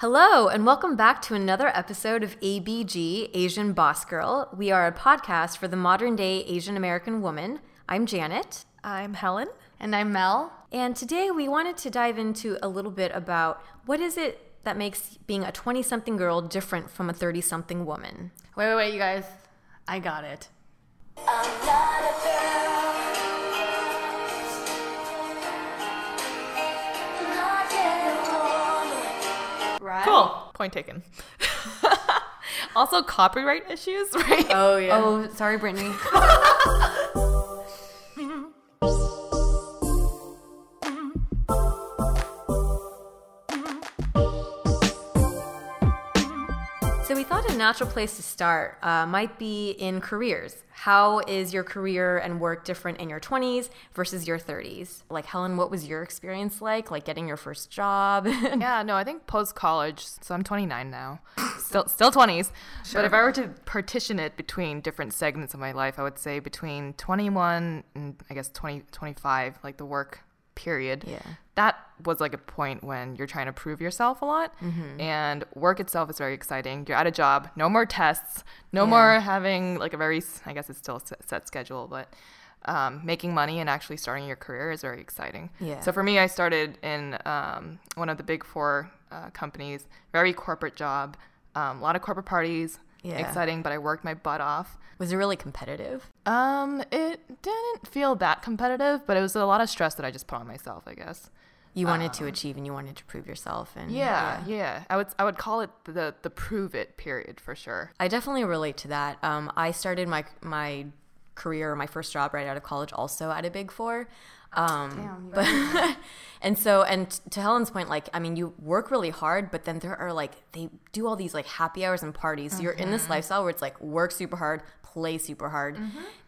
Hello, and welcome back to another episode of ABG, Asian Boss Girl. We are a podcast for the modern day Asian American woman. I'm Janet. I'm Helen. And I'm Mel. And today we wanted to dive into a little bit about what is it that makes being a 20 something girl different from a 30 something woman. Wait, wait, wait, you guys. I got it. Right. Cool. Point taken. also, copyright issues, right? Oh, yeah. Oh, sorry, Brittany. natural place to start uh, might be in careers. How is your career and work different in your 20s versus your 30s? Like Helen, what was your experience like? Like getting your first job? yeah, no, I think post college. So I'm 29 now, still still 20s. But if I were to partition it between different segments of my life, I would say between 21 and I guess 20 25, like the work period. Yeah. That was like a point when you're trying to prove yourself a lot. Mm-hmm. And work itself is very exciting. You're at a job, no more tests, no Yeah. more having like a very, I guess it's still a set- schedule, but um, making money and actually starting your career is very exciting. Yeah. So for me, I started in um, one of the big four uh, companies, very corporate job, um, a lot of corporate parties. Yeah. Exciting, but I worked my butt off. was it really competitive? Um, it didn't feel that competitive, but it was a lot of stress that I just put on myself, I guess. You wanted to achieve and you wanted to prove yourself. And Um, Yeah, yeah. I would I would call it the the prove it period for sure. I definitely relate to that. Um, I started my my career, my first job right out of college, also at a Big Four. Um, Damn, but and so and to Helen's point, like I mean, you work really hard, but then there are like they do all these like happy hours and parties. So you're in this lifestyle where it's like work super hard, play super hard,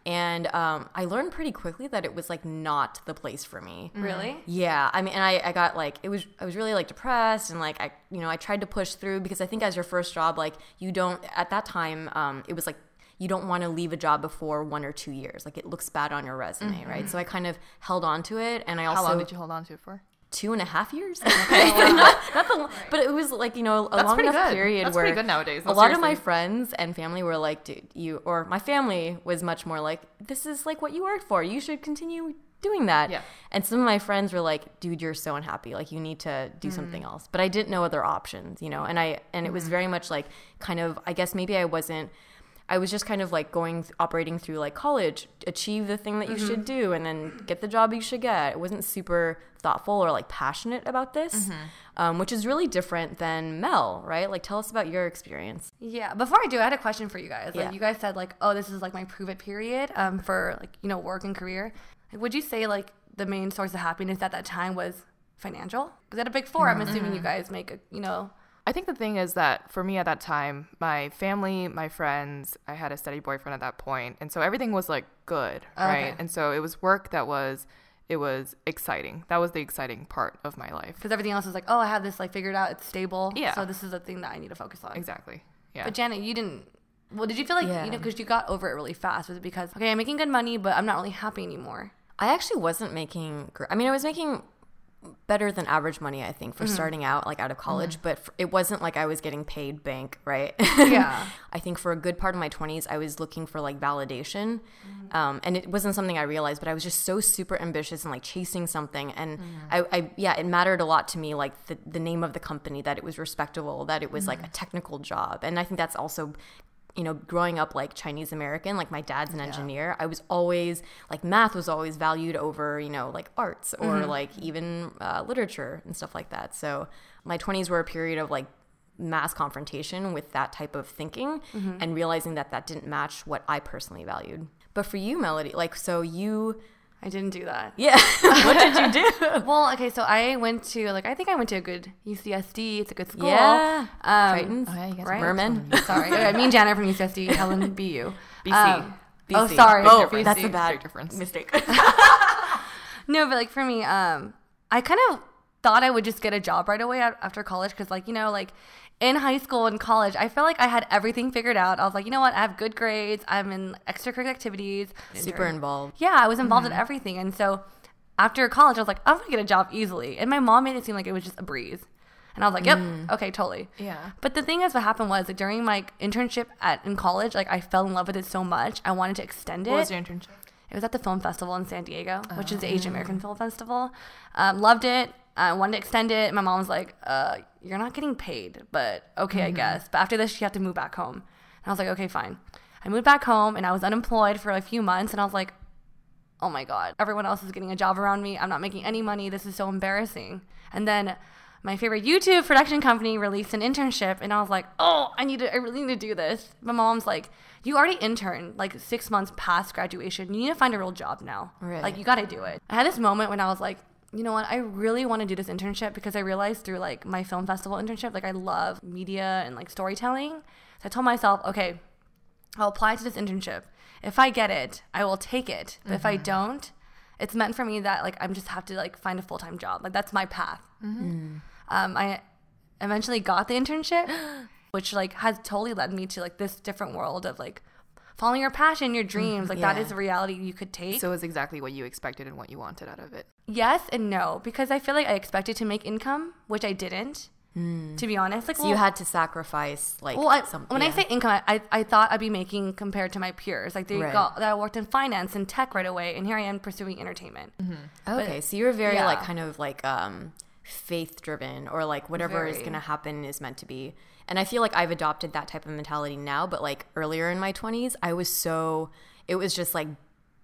and um, I learned pretty quickly that it was like not the place for me. really? Yeah, I mean, and I, I got like it was I was really like depressed and like I you know I tried to push through because I think as your first job like you don't at that time um, it was like you don't want to leave a job before one or two years. Like it looks bad on your resume right? So I kind of held on to it and I also How long did you hold on to it for? Two and a half years the- but it was like you know a That's long enough good. period That's where nowadays. a No, lot of my friends and family were like dude you or my family was much more like this is like what you worked for you should continue doing that Yeah. and some of my friends were like dude you're so unhappy like you need to do Mm-hmm. something else but i didn't know other options you know and i and it was Mm-hmm. very much like kind of i guess maybe i wasn't I was just kind of like going, operating through like college, achieve the thing that you Mm-hmm. should do, and then get the job you should get. It wasn't super thoughtful or like passionate about this, Mm-hmm. um, which is really different than Mel, right? Like, tell us about your experience. Yeah. Before I do, I had a question for you guys. Like, Yeah. you guys said like, oh, this is like my prove it period um, for like you know work and career. Like, would you say like the main source of happiness at that time was financial? Because at a big 4 I'm assuming you guys make a you know. I think the thing is that for me at that time, my family, my friends, I had a steady boyfriend at that point, and so everything was like good, oh, right? Okay. And so it was work that was it was exciting. That was the exciting part of my life. Because everything else is like, oh, I have this like figured out. It's stable. Yeah. So this is the thing that I need to focus on. Exactly. Yeah. But Janet, you didn't. Well, did you feel like Yeah. you know because you got over it really fast? Was it because okay, I'm making good money, but I'm not really happy anymore? I actually wasn't making, I mean, I was making better than average money, I think, Mm-hmm. for starting out, like out of college, but f- it wasn't like I was getting paid bank, right? Yeah. I think for a good part of my 20s, I was looking for like validation. Um, and it wasn't something I realized, but I was just so super ambitious and like chasing something. And I, I, yeah, it mattered a lot to me, like the, the name of the company, that it was respectable, that it was like a technical job. And I think that's also you know, growing up like Chinese American, like my dad's an engineer, I was always like math was always valued over, you know, like arts or like even uh, literature and stuff like that. So my 20s were a period of like mass confrontation with that type of thinking and realizing that that didn't match what I personally valued. But for you, Melody, like, so you, I didn't do that. yeah, what did you do? Well, okay, so I went to like I think I went to a good UCSD. It's a good school. Yeah. um, Tritons. Oh, yeah, you guys right? Mermen. Sorry, okay, me and Janet from UCSD. Helen, BU. BC. Um, Oh, sorry. Oh, BC. that's a bad difference. mistake. No, but like for me, um, I kind of thought I would just get a job right away after college because, like, you know, like in high school and college, I felt like I had everything figured out. I was like, you know what? I have good grades. I'm in extracurricular activities. Super involved. Yeah, I was involved in mm-hmm. everything. And so after college, I was like, I'm going to get a job easily. And my mom made it seem like it was just a breeze. And I was like, yep, mm. okay, totally. Yeah. But the thing is, what happened was like, during my internship at in college, like I fell in love with it so much, I wanted to extend it. What was your internship? It was at the film festival in San Diego, which is the Asian Oh. American Film Festival. Um, loved it. I wanted to extend it. My mom was like, uh, "You're not getting paid, but okay, Mm-hmm. I guess." But after this, you have to move back home. And I was like, "Okay, fine." I moved back home, and I was unemployed for a few months, and I was like, "Oh my god, everyone else is getting a job around me. I'm not making any money. This is so embarrassing." And then my favorite YouTube production company released an internship, and I was like, "Oh, I need to. I really need to do this." My mom's like, "You already interned like six months past graduation. You need to find a real job now. Right. Like you got to do it." I had this moment when I was like. You know what? I really want to do this internship because I realized through like my film festival internship, like I love media and like storytelling. So I told myself, okay, I'll apply to this internship. If I get it, I will take it. But if I mm-hmm. don't, it's meant for me that like I'm just have to like find a full time job. Like that's my path. Mm-hmm. Mm. Um, I eventually got the internship, which like has totally led me to like this different world of like following your passion, your dreams. Like that Yeah. is a reality you could take. So it was exactly what you expected and what you wanted out of it. yes and no because I feel like I expected to make income, which I didn't. To be honest, like So you had to sacrifice like Well, I, some, when I say income, I, I thought I'd be making compared to my peers. Like they Right. got that I worked in finance and tech right away, and here I am pursuing entertainment. Okay, so you were very like kind of like um faith driven or like whatever is going to happen is meant to be. And I feel like I've adopted that type of mentality now, but like earlier in my 20s, I was so it was just like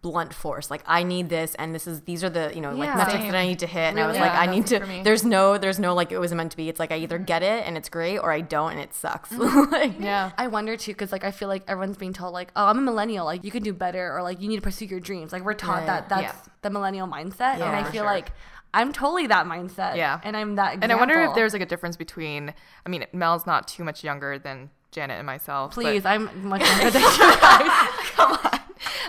blunt force. Like I need this and this is these are the, you know, like Yeah. metrics Same. that I need to hit and I was Really? like I need to there's no there's no like it was meant to be. It's like I either mm-hmm. get it and it's great or I don't and it sucks. Mm-hmm. like, Yeah. I wonder too, because like I feel like everyone's being told like, oh, I'm a millennial, like you can do better, or like you need to pursue your dreams. Like we're taught Right. that that's Yeah. the millennial mindset, and I feel sure. like I'm totally that mindset. Yeah. and I'm that. And I wonder if there's like a difference between, I mean, Mel's not too much younger than Janet and myself. but- Please, I'm much younger than you guys. Come on.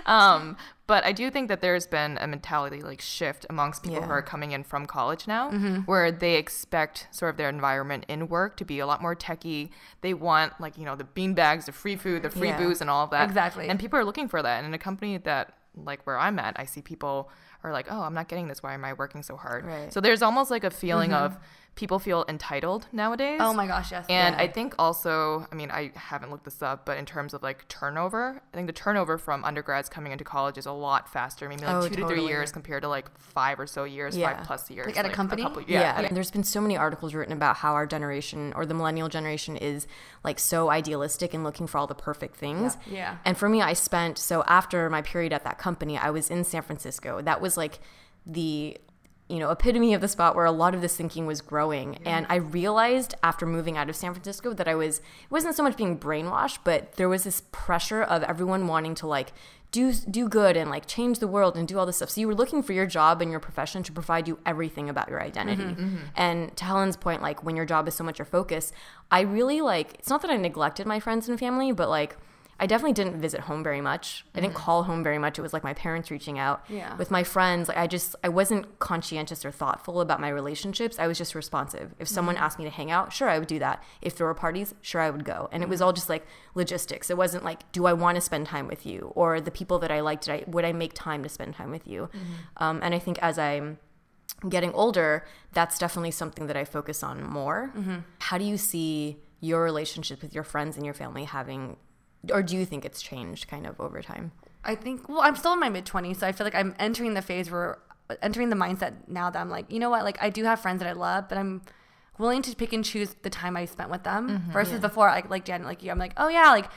Um, but I do think that there's been a mentality like shift amongst people who are coming in from college now, Mm-hmm. where they expect sort of their environment in work to be a lot more techy. They want like you know the bean bags, the free food, the free Yeah. booze, and all of that. Exactly. And people are looking for that. And in a company that like where I'm at, I see people are like, oh, I'm not getting this. Why am I working so hard? Right. So there's almost like a feeling mm-hmm. of people feel entitled nowadays. Oh my gosh, yes. And yeah. I think also, I mean, I haven't looked this up, but in terms of like turnover, I think the turnover from undergrads coming into college is a lot faster, maybe like Oh, two to three years compared to like five or so years, Yeah. five plus years. Like at a company? couple- Yeah. yeah. and there's been so many articles written about how our generation or the millennial generation is like so idealistic and looking for all the perfect things. Yeah. And for me, I spent so after my period at that company, I was in San Francisco. That was like the you know epitome of the spot where a lot of this thinking was growing. And i realized after moving out of san francisco that i was it wasn't so much being brainwashed but there was this pressure of everyone wanting to like do do good and like change the world and do all this stuff. So you were looking for your job and your profession to provide you everything about your mm-hmm, identity. Mm-hmm. and to helen's point like when your job is so much your focus i really like it's not that i neglected my friends and family but like I definitely didn't visit home very much. I didn't mm-hmm. call home very much. It was like my parents reaching out. Yeah. With my friends, like I just I wasn't conscientious or thoughtful about my relationships. I was just responsive. If someone mm-hmm. asked me to hang out, sure I would do that. If there were parties, sure I would go. And it was mm-hmm. all just like logistics. It wasn't like do I want to spend time with you or the people that I liked. Did I would I make time to spend time with you? Um, and I think as I'm getting older, that's definitely something that I focus on more. How do you see your relationship with your friends and your family having, or do you think it's changed kind of over time? I think well, I'm still in my mid 20s, so I feel like I'm entering the phase where entering the mindset now that I'm like, you know what, like I do have friends that I love, but I'm willing to pick and choose the time I spent with them mm-hmm. versus before I like Jen, like you, I'm like, oh yeah, like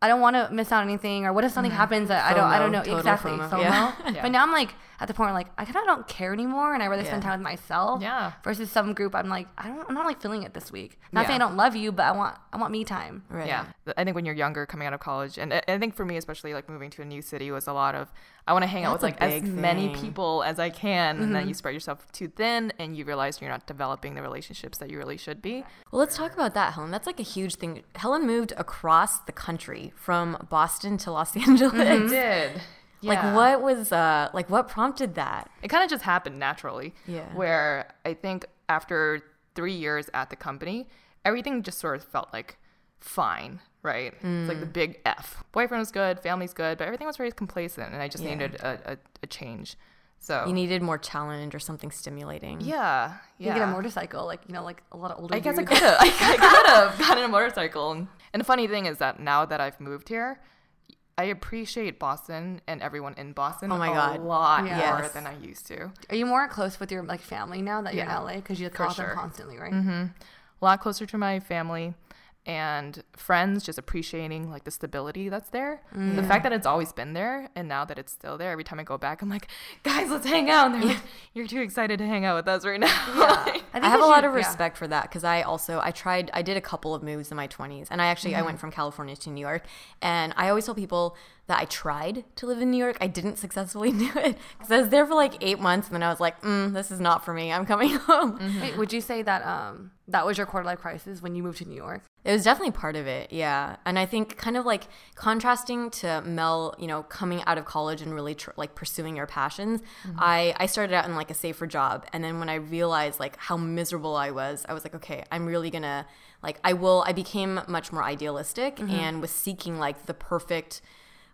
I don't want to miss out on anything, or what if something mm-hmm. happens that I don't, I don't know total exactly. FOMO, FOMO. yeah. Yeah. But now I'm like at the point where like I kind of don't care anymore, and I rather spend time with myself. Yeah. Versus some group, I'm like, I don't, I'm not like feeling it this week. Not saying I don't love you, but I want, I want me time. Right. Yeah, I think when you're younger, coming out of college, and I I think for me, especially like moving to a new city, was a lot of I want to hang out with like as big many people as I can, and then you spread yourself too thin, and you realize you're not developing the relationships that you really should be. Well, let's talk about that, Helen. That's like a huge thing. Helen moved across the country from Boston to Los Angeles. Did Yeah. Like what was uh like what prompted that? It kind of just happened naturally. Yeah. Where I think after three years at the company, everything just sort of felt like fine, right? It's like the Mm. big F. Boyfriend was good, family's good, but everything was very complacent, and I just Yeah. needed a, a, a change. So You needed more challenge or something stimulating. yeah, You yeah. get a motorcycle, like you know, like a lot of older. I guess I could have. I could have gotten a motorcycle. And, and the funny thing is that now that I've moved here, I appreciate Boston and everyone in Boston Oh my a God. lot Yeah. more than I used to. Are you more close with your like family now that you're Yeah, in LA because you call them constantly, right? Mm-hmm. A lot closer to my family and friends just appreciating like the stability that's there the fact that it's always been there and now that it's still there every time i go back i'm like guys let's hang out and they're like you're too excited to hang out with us right now think I we have a lot should- of yeah. respect for that because I also I tried I did a couple of moves in my 20s and I actually I Mm-hmm. went from California to New York and I always tell people that I tried to live in New York I didn't successfully do it because I was there for like eight months and then I was like mm, this is not for me I'm coming home Mm-hmm. Wait, would you say that um that was your quarter life crisis when you moved to New York? It was definitely part of it, yeah. And I think kind of like contrasting to Mel, you know, coming out of college and really tr- like pursuing your passions. Mm-hmm. I I started out in like a safer job, and then when I realized like how miserable I was, I was like, okay, I'm really gonna like I will. I became much more idealistic mm-hmm. and was seeking like the perfect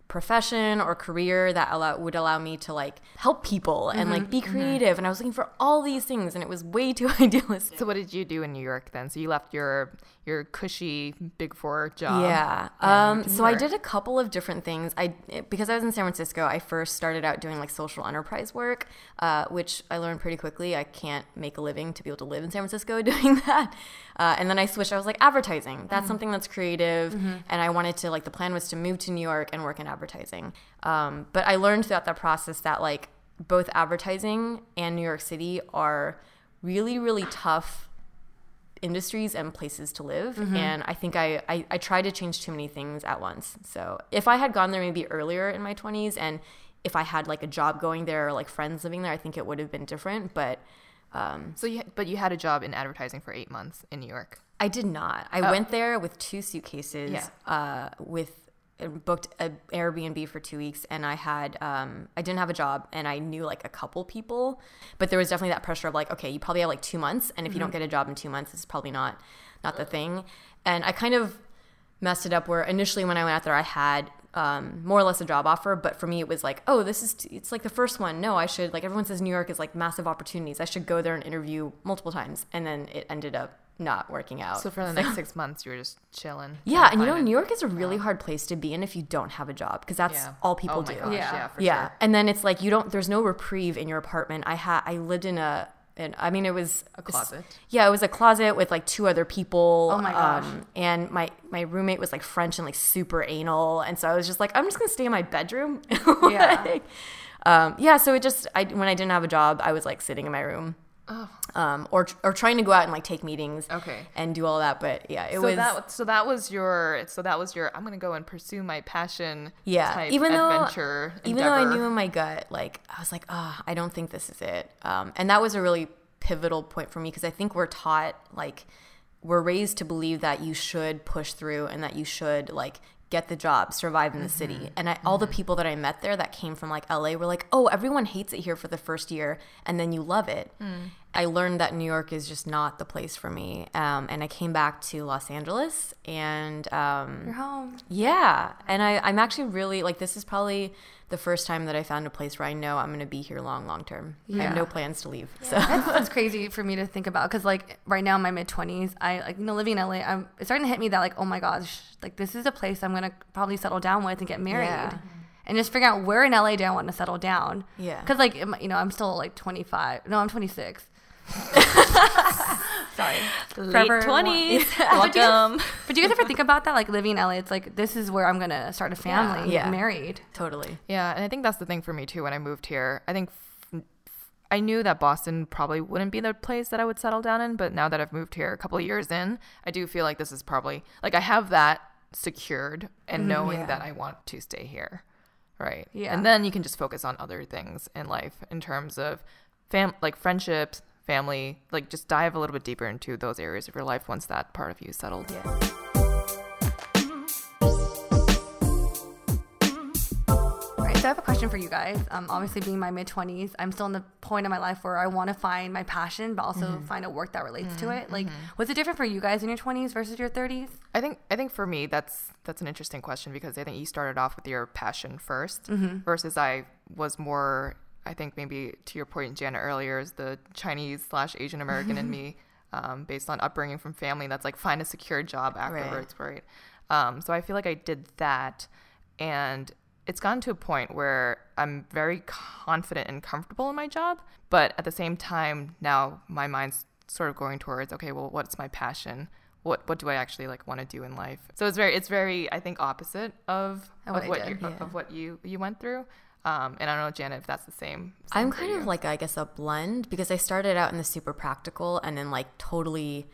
profession or career that allow, would allow me to like help people and like mm-hmm. be creative and I was looking for all these things and it was way too idealistic. so what did you do in new york then so you left your your cushy big four job Yeah. Um, so I did a couple of different things. I because I was in San Francisco, I first started out doing like social enterprise work, uh, which I learned pretty quickly. I can't make a living to be able to live in San Francisco doing that. Uh, and then I switched. I was like advertising. That's something that's creative, and I wanted to like the plan was to move to New York and work in advertising. Um, but I learned throughout that process that like both advertising and New York City are really really tough industries and places to live. And I think I, I, I tried to change too many things at once. So if I had gone there maybe earlier in my 20s and if I had like a job going there or like friends living there, I think it would have been different. But um, so you but you had a job in advertising for eight months in new york I did not. I went there with two suitcases, Yeah. uh, with booked an Airbnb for two weeks, and I had um, I didn't have a job, and I knew like a couple people, but there was definitely that pressure of like, okay, you probably have like two months, and if you don't get a job in two months, it's probably not not the thing. And I kind of messed it up where initially when I went out there, I had um, more or less a job offer, but for me it was like, oh, this is t- it's like the first one. No, I should like everyone says New York is like massive opportunities. I should go there and interview multiple times, and then it ended up not working out. so for the next six months you were just chilling Yeah, and you know, it. New York is a really hard place to be in if you don't have a job because that's Yeah. all people oh do. gosh, Yeah. yeah, yeah, sure and then it's like you don't. There's no reprieve in your apartment. I had I lived in a. And I mean, it was A closet? Yeah, it was a closet with like two other people. Oh my gosh. Um, and my my roommate was like French and like super anal, and so I was just like, I'm just gonna stay in my bedroom. Yeah. Um, yeah. So it just I when I didn't have a job, I was like sitting in my room. Oh. Um, or or trying to go out and like take meetings. Okay. And do all that, but yeah, it so was that so that was your so that was your I'm gonna go and pursue my passion yeah type even though adventure even though i knew in my gut like i was like ah i don't think this is it um, and that was a really pivotal point for me because i think we're taught like we're raised to believe that you should push through and that you should like get the job survive in the mm-hmm. city. And I, all the mm-hmm. people that i met there that came from like la were like oh everyone hates it here for the first year and then you love it mm. I learned that new york is just not the place for me um, and i came back to los angeles and um, You're home. yeah, and I, I'm actually really like this is probably the first time that I found a place where I know I'm going to be here long, long term. I have no plans to leave. So That's, that's crazy for me to think about because like right now in my mid twenties, I like you know living in LA, I'm it's starting to hit me that like oh my gosh, like this is a place I'm gonna probably settle down with and get married. Yeah. And just figure out where in LA do I want to settle down? Yeah. Because like you know I'm still like 25. No, I'm 26. Sorry. late Forever twenties. But do you- Welcome. But do you guys ever think about that? Like living in LA, it's like this is where I'm gonna start a family, Yeah. get married. totally. Yeah, and I think that's the thing for me too. When I moved here, I think f- I knew that Boston probably wouldn't be the place that I would settle down in. But now that I've moved here a couple of years in, I do feel like this is probably like I have that secured and mm-hmm. knowing Yeah. that I want to stay here, right? Yeah. and then you can just focus on other things in life in terms of fam like friendships, family. Like just dive a little bit deeper into those areas of your life once that part of you is settled. Yeah. All right, so I have a question for you guys. Um, obviously, being my mid twenties, I'm still in the point of my life where I want to find my passion, but also mm-hmm. find a work that relates to mm-hmm, it. Like, mm-hmm. was it different for you guys in your twenties versus your thirties? I think I think for me that's that's an interesting question because I think you started off with your passion 1st versus I was more I think maybe to your point, Janet, earlier, is the Chinese slash Asian American in me, um, based on upbringing from family that's like find a secure job afterwards, right? right? Um, so I feel like I did that, and it's gotten to a point where I'm very confident and comfortable in my job, but at the same time, now my mind's sort of going towards okay, well, what's my passion? What what do I actually like want to do in life? So it's very it's very I think opposite of, of what, what you yeah. of what you you went through. Um, and I don't know, Janet, if that's the same. same I'm kind of like, I guess, a blend because I started out in the super practical and then like totally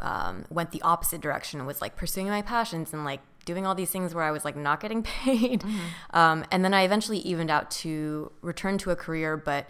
um, went the opposite direction was like pursuing my passions and like doing all these things where I was like not getting paid. Mm-hmm. Um, and then I eventually evened out to return to a career, but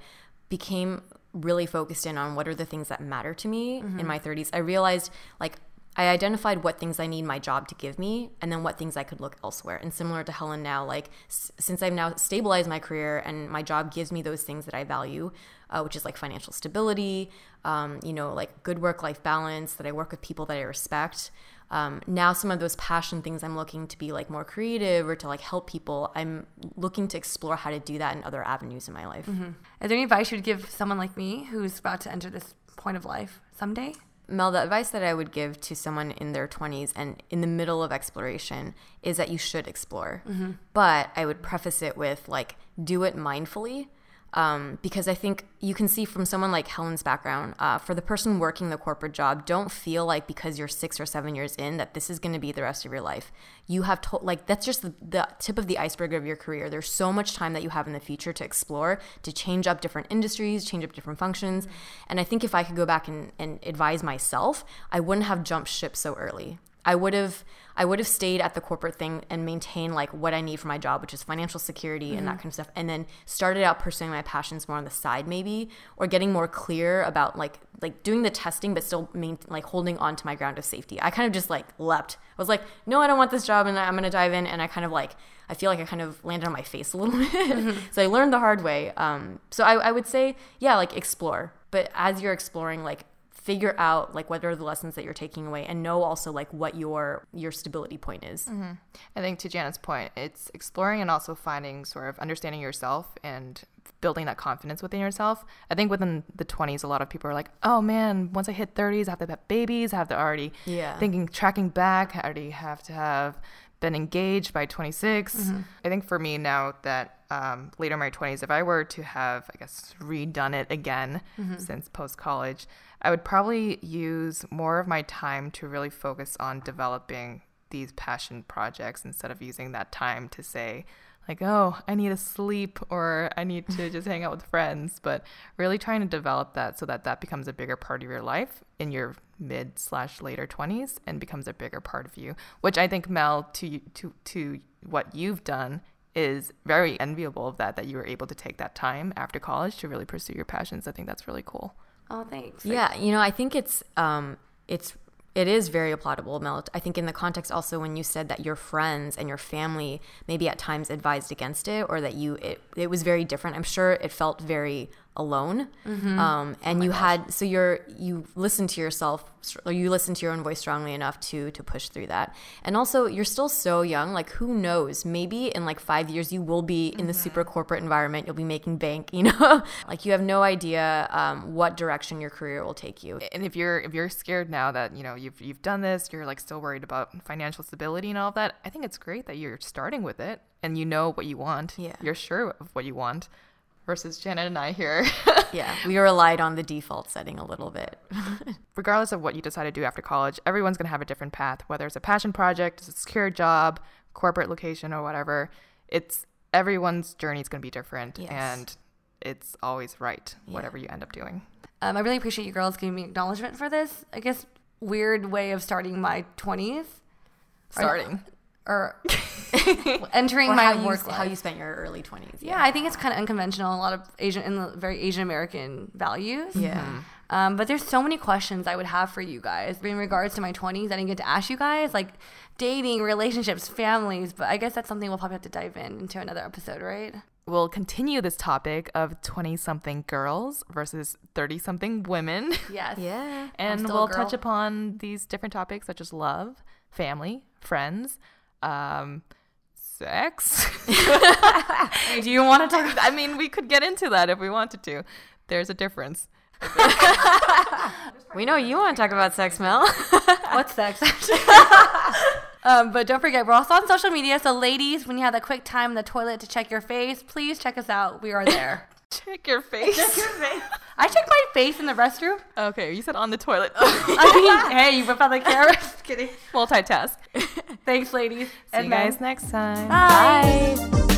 became really focused in on what are the things that matter to me mm-hmm. in my 30s. I realized like I identified what things I need my job to give me and then what things I could look elsewhere. And similar to Helen now, like s- since I've now stabilized my career and my job gives me those things that I value, uh, which is like financial stability, um, you know, like good work life balance, that I work with people that I respect. Um, now some of those passion things I'm looking to be like more creative or to like help people. I'm looking to explore how to do that in other avenues in my life. Mm-hmm. Is there any advice you'd give someone like me who's about to enter this point of life someday? Mel, the advice that I would give to someone in their 20s and in the middle of exploration is that you should explore. Mm-hmm. But I would preface it with like, do it mindfully um, because I think you can see from someone like Helen's background, uh, for the person working the corporate job, don't feel like because you're six or seven years in that this is going to be the rest of your life. You have to like that's just the, the tip of the iceberg of your career. There's so much time that you have in the future to explore, to change up different industries, change up different functions. And I think if I could go back and, and advise myself, I wouldn't have jumped ship so early. I would have I would have stayed at the corporate thing and maintained like what I need for my job, which is financial security mm-hmm. and that mm-hmm. kind of stuff, and then started out pursuing my passions more on the side, maybe, or getting more clear about like like doing the testing, but still main, like holding on to my ground of safety. I kind of just like leapt. I was like, no, I don't want this job, and I'm gonna dive in, and I kind of like I feel like I kind of landed on my face a little bit. Mm-hmm. so I learned the hard way. Um, so I, I would say, yeah, like explore, but as you're exploring, like figure out like what are the lessons that you're taking away and know also like what your your stability point is mm-hmm. i think to janet's point it's exploring and also finding sort of understanding yourself and building that confidence within yourself i think within the 20s a lot of people are like oh man once i hit 30s i have to have babies i have to already yeah thinking tracking back i already have to have been engaged by 26 mm-hmm. i think for me now that um, later in my 20s if i were to have i guess redone it again mm-hmm. since post college I would probably use more of my time to really focus on developing these passion projects instead of using that time to say, like, oh, I need to sleep or I need to just hang out with friends, but really trying to develop that so that that becomes a bigger part of your life in your mid slash later 20s and becomes a bigger part of you, which I think, Mel, to, to, to what you've done is very enviable of that, that you were able to take that time after college to really pursue your passions. I think that's really cool. Oh, thanks. Yeah, you know, I think it's um, it's it is very applaudable, Mel. I think in the context also when you said that your friends and your family maybe at times advised against it, or that you it it was very different. I'm sure it felt very alone. Mm-hmm. um, and oh you gosh. had so you're you listen to yourself or you listen to your own voice strongly enough to to push through that. And also you're still so young like who knows? Maybe in like five years you will be in mm-hmm. the super corporate environment. You'll be making bank you know? Like you have no idea um, what direction your career will take you. And if you're if you're scared now that you know you've you've done this you're like still worried about financial stability and all of that i think it's great that you're starting with it and you know what you want. Yeah. You're sure of what you want versus Janet and I here. yeah, we relied on the default setting a little bit. Regardless of what you decide to do after college, everyone's going to have a different path, whether it's a passion project, it's a secure job, corporate location, or whatever. It's everyone's journey is going to be different, yes. and it's always right, whatever yeah. you end up doing. Um, I really appreciate you girls giving me acknowledgement for this. I guess weird way of starting my 20s. Starting or entering or my how work you, life. How you spent your early twenties? Yeah. yeah. I think it's kind of unconventional. A lot of Asian and very Asian American values. Yeah. Mm-hmm. Um, but there's so many questions I would have for you guys in regards to my 20s. I didn't get to ask you guys like dating, relationships, families. But I guess that's something we'll probably have to dive in into another episode, right? We'll continue this topic of 20 something girls versus 30 something women. Yes. Yeah. and we'll touch upon these different topics such as love, family, friends, um, sex. Do you want to talk about I mean, we could get into that if we wanted to. There's a difference. We know you want to talk about sex, Mel. what's sex? um, but don't forget, we're also on social media. So, ladies, when you have that quick time in the toilet to check your face, please check us out. We are there. Check your face. Check your face. I check my face in the restroom. okay, you said on the toilet. I mean, hey, you whip out the camera. Just kidding. Multitask. Thanks, ladies. See you men. guys next time. Bye. Bye.